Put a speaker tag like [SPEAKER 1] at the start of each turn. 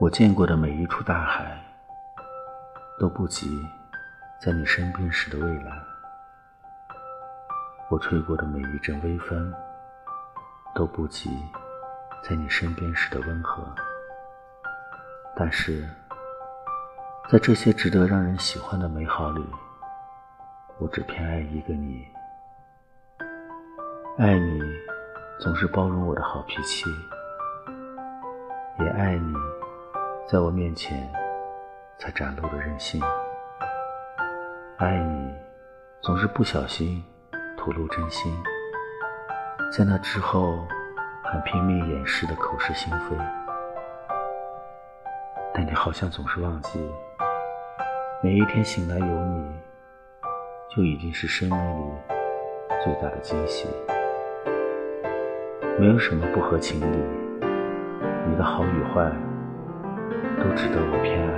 [SPEAKER 1] 我见过的每一处大海，都不及在你身边时的蔚蓝；我吹过的每一阵微风，都不及在你身边时的温和。但是，在这些值得让人喜欢的美好里，我只偏爱一个你。爱你，总是包容我的好脾气，也爱你。在我面前才展露的任性，爱你总是不小心吐露真心，在那之后还拼命掩饰的口是心非。但你好像总是忘记，每一天醒来有你，就已经是生命里最大的惊喜。没有什么不合情理，你的好与坏。都值得我偏爱。